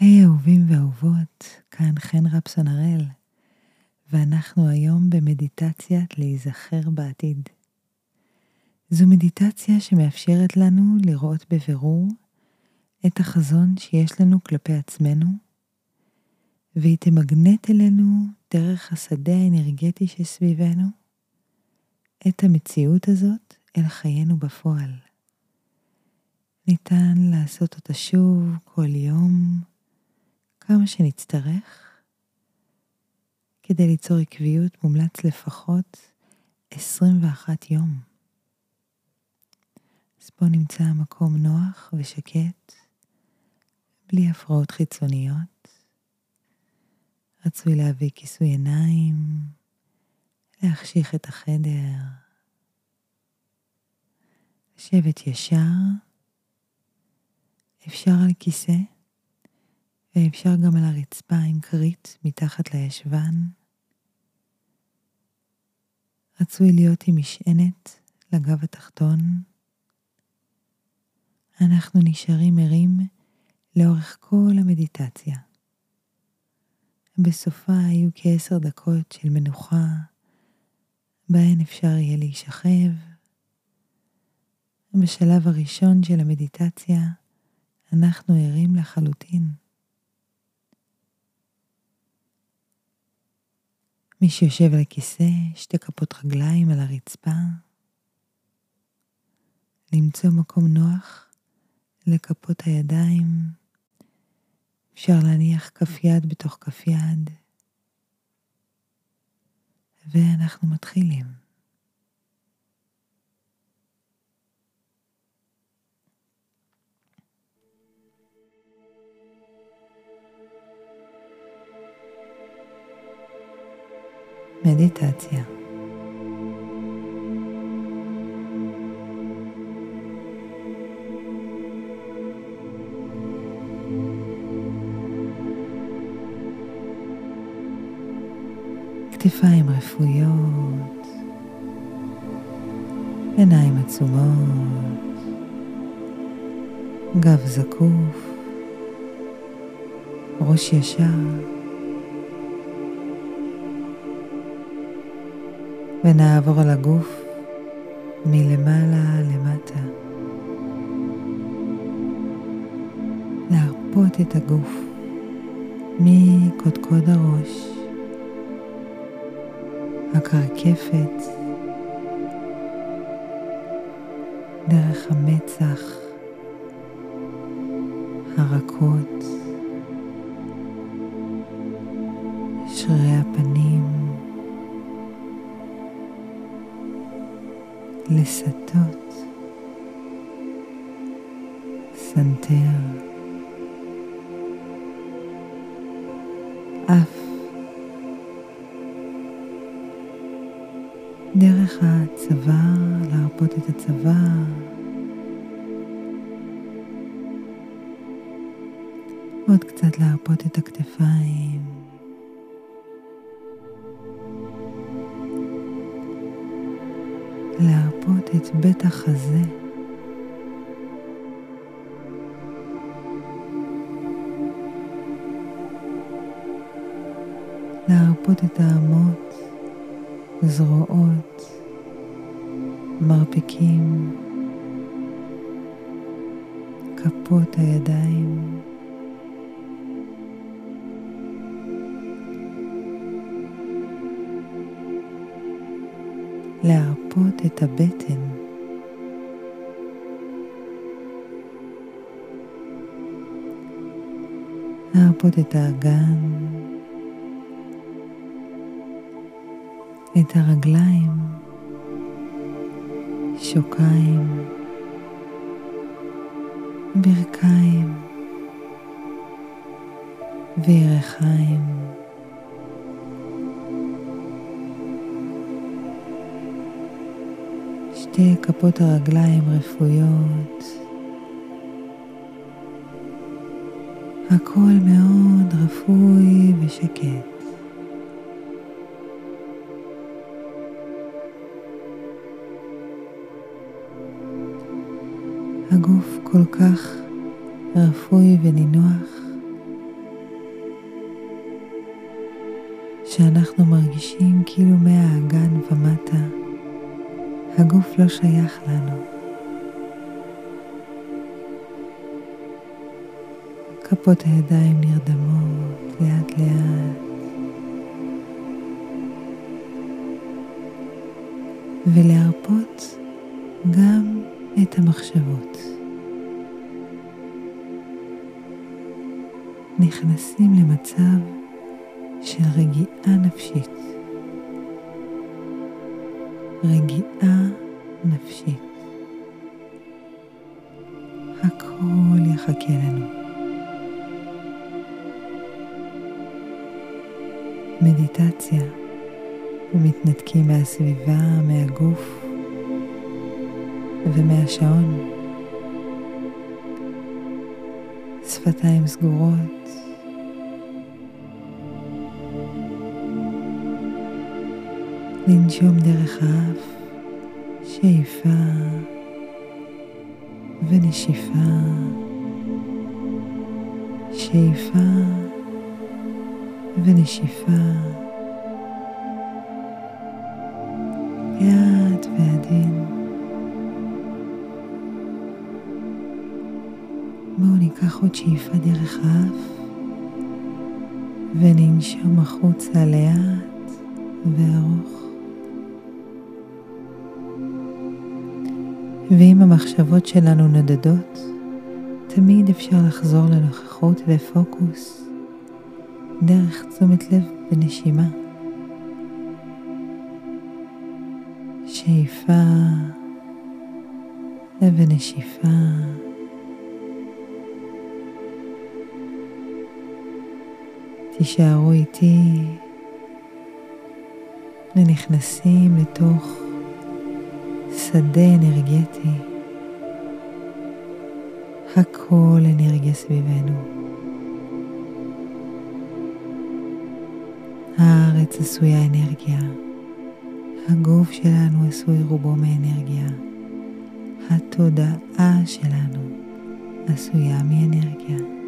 היי אהובים ואהובות, כאן חן רפסון הראל, ואנחנו היום במדיטציית להיזכר בעתיד. זו מדיטציה שמאפשרת לנו לראות בבירור את החזון שיש לנו כלפי עצמנו, והיא תמגנט אלינו דרך השדה האנרגטי שסביבנו את המציאות הזאת אל חיינו בפועל. ניתן לעשות אותה שוב כל יום, כמה שנצטרך. כדי ליצור עקביות מומלץ לפחות 21 יום. אז בואו נמצא מקום נוח ושקט, בלי הפרעות חיצוניות. רצוי להביא כיסוי עיניים, להחשיך את החדר, לשבת ישר, אפשר על כיסא ואפשר גם על הרצפה עם כרית מתחת לישבן. רצוי להיות עם משענת לגב התחתון. אנחנו נשארים ערים לאורך כל המדיטציה. בסופה היו כעשר דקות של מנוחה, בהן אפשר יהיה להישכב. בשלב הראשון של המדיטציה אנחנו ערים לחלוטין. מי שיושב על הכיסא, שתי כפות רגליים על הרצפה, למצוא מקום נוח לכפות הידיים, אפשר להניח כף יד בתוך כף יד, ואנחנו מתחילים. מדיטציה. כתפיים רפויות, עיניים עצומות, גב זקוף, ראש ישר. ונעבור על הגוף מלמעלה למטה. להרפות את הגוף מקודקוד הראש, הקרקפת, דרך המצח, הרכות, לסטות, סנטר, אף, דרך הצוואר, להרפות את הצוואר, עוד קצת להרפות את הכתפיים. להרפות את האמות, זרועות, מרפקים, כפות הידיים. להרפות את הבטן. להרפות את האגן, את הרגליים, שוקיים, ברכיים וירכיים. שתי כפות הרגליים רפויות. הכל מאוד רפוי ושקט. הגוף כל כך רפוי ונינוח, שאנחנו מרגישים כאילו מהאגן ומטה, הגוף לא שייך לנו. כפות הידיים נרדמות לאט לאט. ולהרפות גם את המחשבות. נכנסים למצב של רגיעה נפשית. רגיעה נפשית. הכל יחכה לנו. מדיטציה ומתנתקים מהסביבה, מהגוף ומהשעון. שפתיים סגורות. לנשום דרך האף, שאיפה ונשיפה, שאיפה ונשיפה. ניקח עוד שאיפה דרך האף וננשום החוצה לאט וארוך. ואם המחשבות שלנו נודדות, תמיד אפשר לחזור לנוכחות ופוקוס דרך תשומת לב ונשימה. שאיפה ונשיפה. תישארו איתי ונכנסים לתוך שדה אנרגטי. הכל אנרגיה סביבנו. הארץ עשויה אנרגיה. הגוף שלנו עשוי רובו מאנרגיה. התודעה שלנו עשויה מאנרגיה.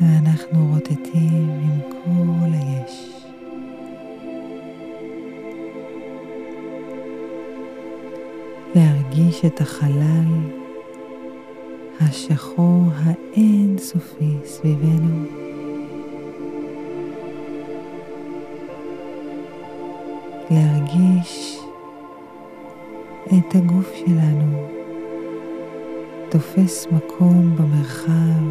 ואנחנו רוטטים עם כל היש. להרגיש את החלל השחור האינסופי סביבנו. להרגיש את הגוף שלנו תופס מקום במרחב,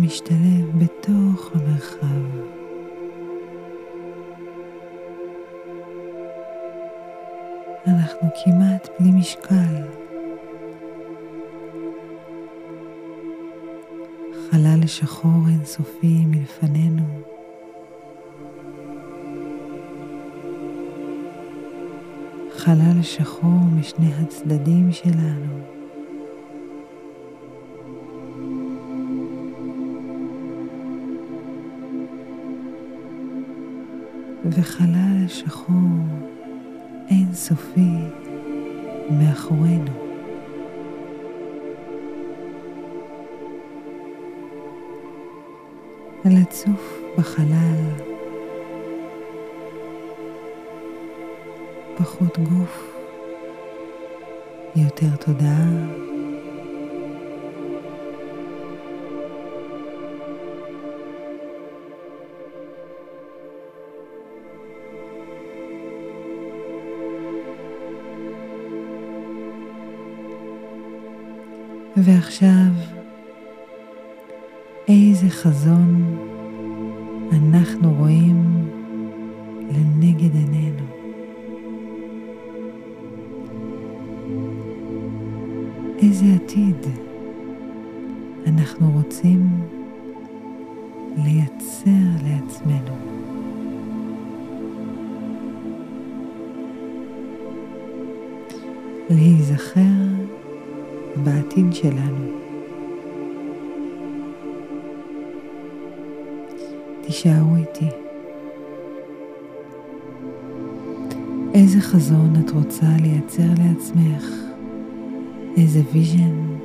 משתלב בתוך המרחב. אנחנו כמעט בלי משקל. חלל שחור אינסופי מלפנינו. חלל שחור משני הצדדים שלנו. וחלל שחור אינסופי מאחורינו. לצוף בחלל פחות גוף, יותר תודעה. ועכשיו, איזה חזון אנחנו רואים לנגד עינינו. איזה עתיד אנחנו רוצים לייצר לעצמנו. להיזכר בעתיד שלנו. תישארו איתי. איזה חזון את רוצה לייצר לעצמך? איזה vision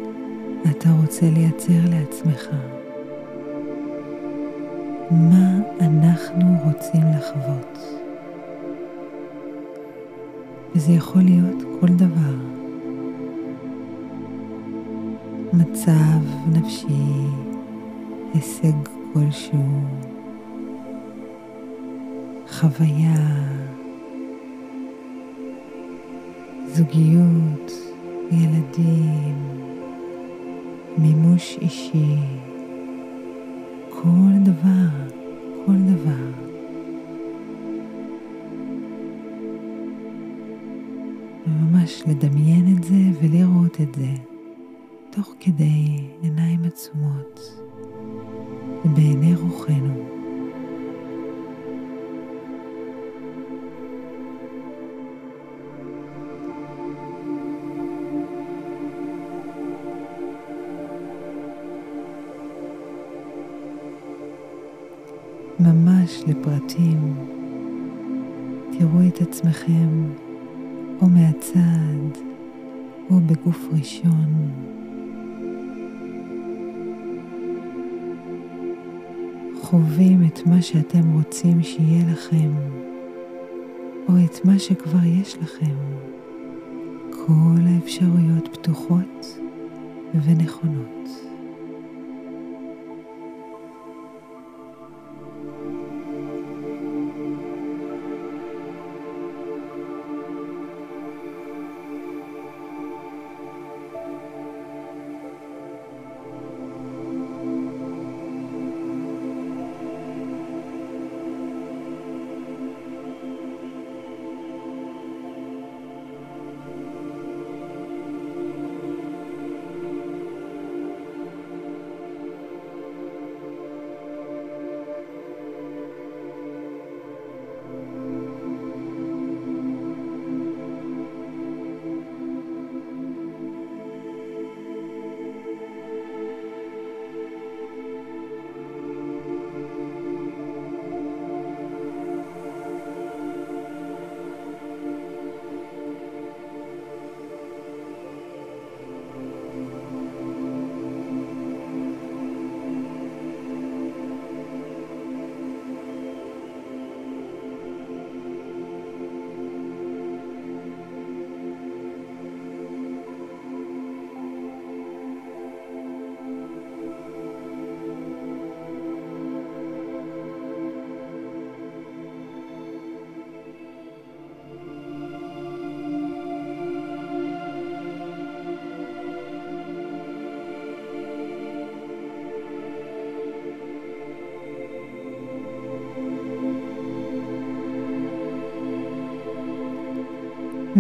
אתה רוצה לייצר לעצמך? מה אנחנו רוצים לחוות. וזה יכול להיות כל דבר. מצב נפשי, הישג כלשהו, חוויה, זוגיות, ילדים, מימוש אישי, כל דבר, כל דבר. וממש לדמיין את זה ולראות את זה תוך כדי עיניים עצומות ובעיני רוחנו. ממש לפרטים. תראו את עצמכם או מהצד או בגוף ראשון. חווים את מה שאתם רוצים שיהיה לכם, או את מה שכבר יש לכם. כל האפשרויות פתוחות ונכונות.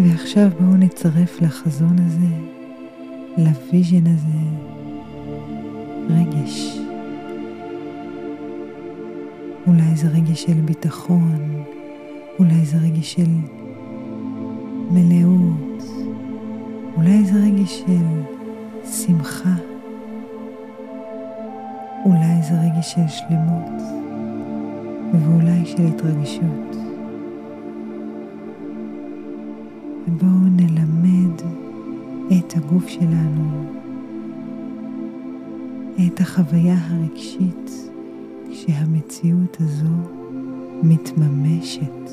ועכשיו בואו נצרף לחזון הזה, ל vision הזה, רגש. אולי זה רגש של ביטחון, אולי זה רגש של מלאות, אולי זה רגש של שמחה, אולי זה רגש של שלמות, ואולי של התרגשות. ובואו נלמד את הגוף שלנו, את החוויה הרגשית כשהמציאות הזו מתממשת.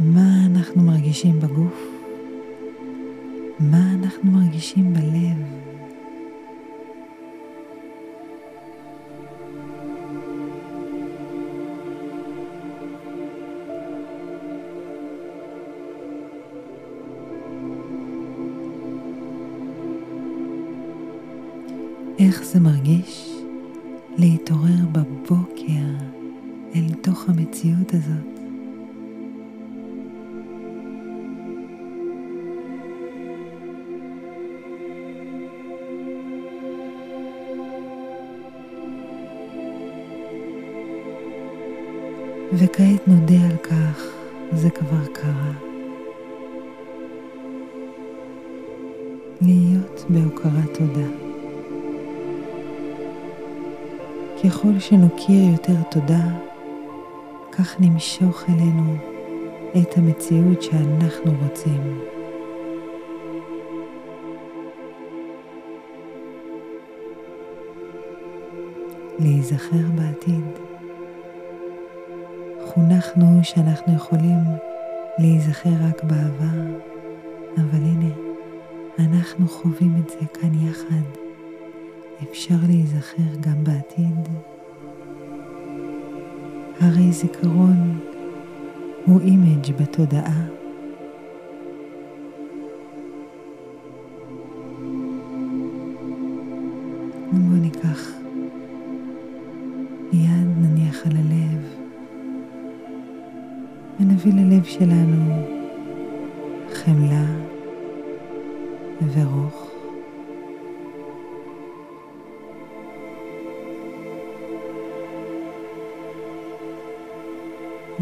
מה אנחנו מרגישים בגוף? מה אנחנו מרגישים בלב? איך זה מרגיש וכעת נודה על כך, זה כבר קרה. להיות בהוקרת תודה. ככל שנוקיר יותר תודה, כך נמשוך אלינו את המציאות שאנחנו רוצים. להיזכר בעתיד. חונכנו שאנחנו יכולים להיזכר רק בעבר, אבל הנה, אנחנו חווים את זה כאן יחד. אפשר להיזכר גם בעתיד. הרי זיכרון הוא image בתודעה. בואו ניקח יד נניח על הלב ונביא ללב שלנו חמלה ורוך.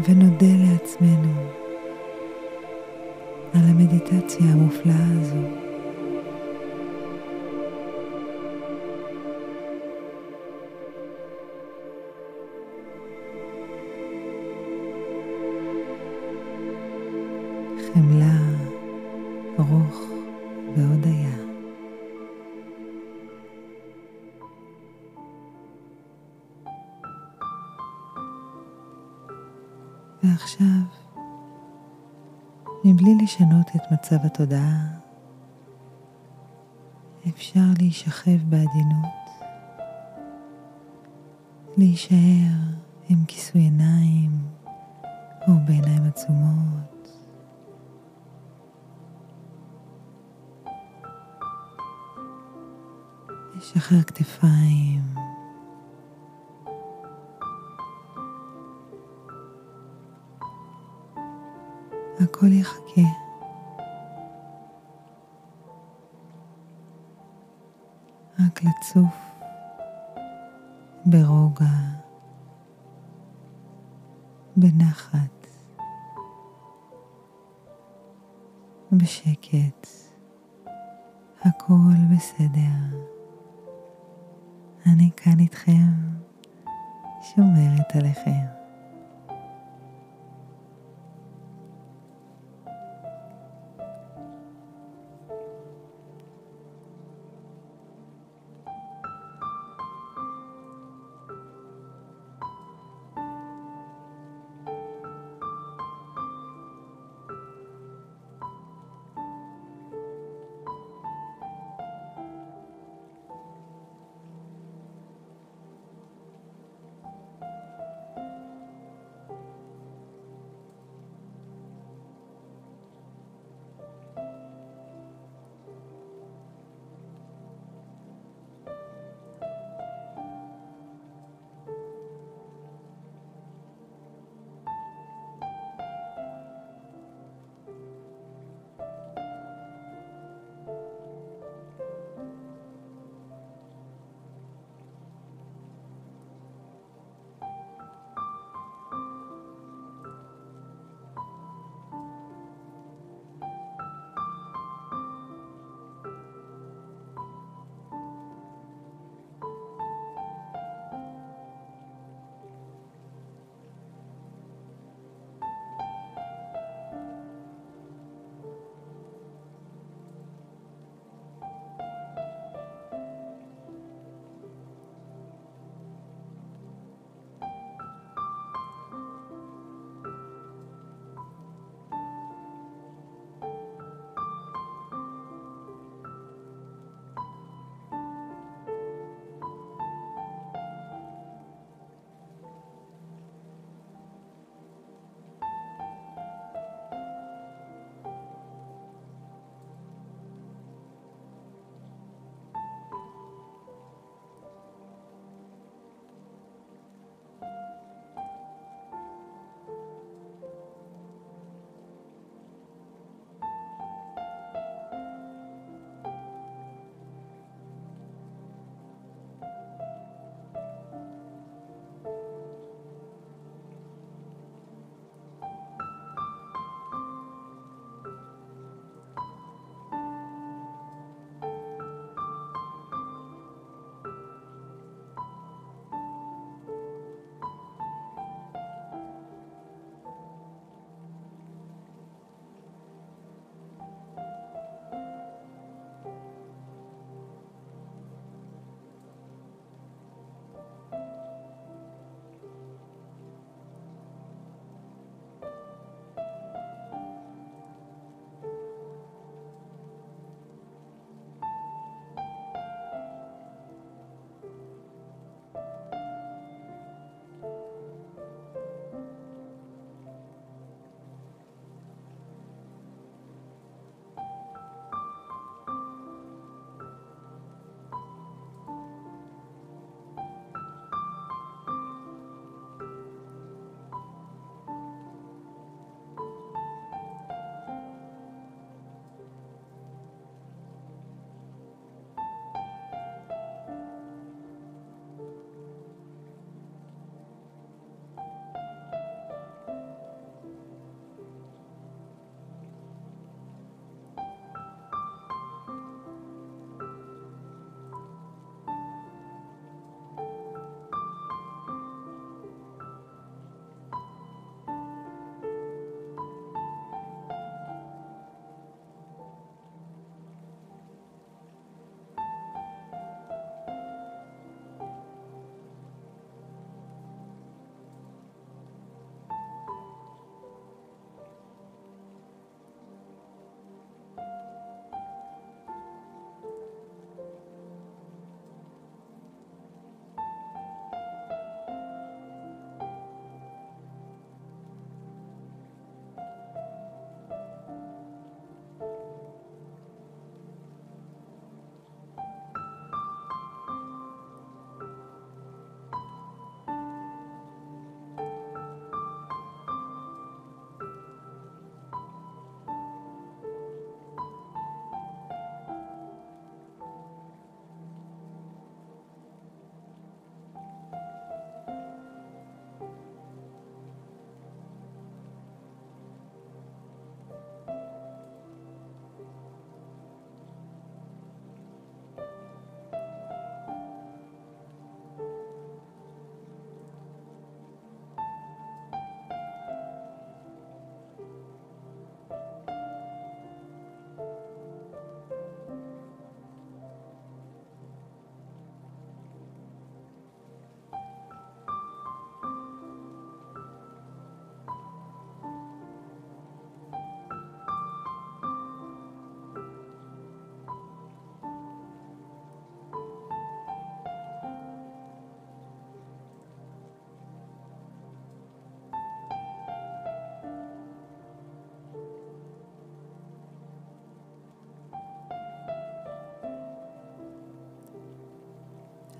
ונודה לעצמנו על המדיטציה המופלאה הזו. חמלה, רוך והודיה. ועכשיו, מבלי לשנות את מצב התודעה, אפשר להישכב בעדינות, להישאר עם כיסוי עיניים או בעיניים עצומות. לשחרר כתפיים. הכל יחכה. רק לצוף ברוגע, בנחת, בשקט. הכל בסדר. אני כאן איתכם, שומרת עליכם.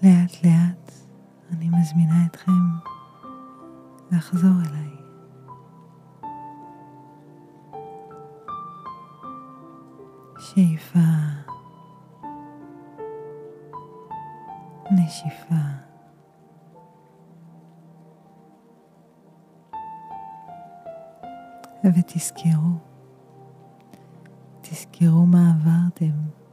לאט לאט אני מזמינה אתכם לחזור אליי. שאיפה, נשיפה. ותזכרו, תזכרו מה עברתם.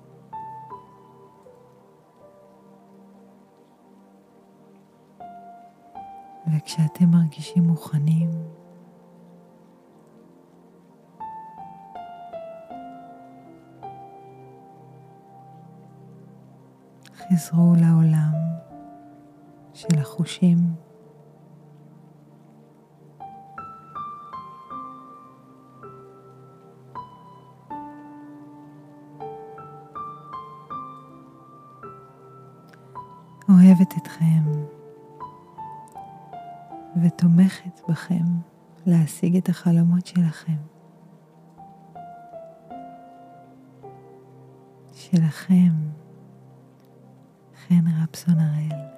וכשאתם מרגישים מוכנים, חזרו לעולם של החושים. אוהבת אתכם ותומכת בכם להשיג את החלומות שלכם. שלכם, חן רפסון הראל.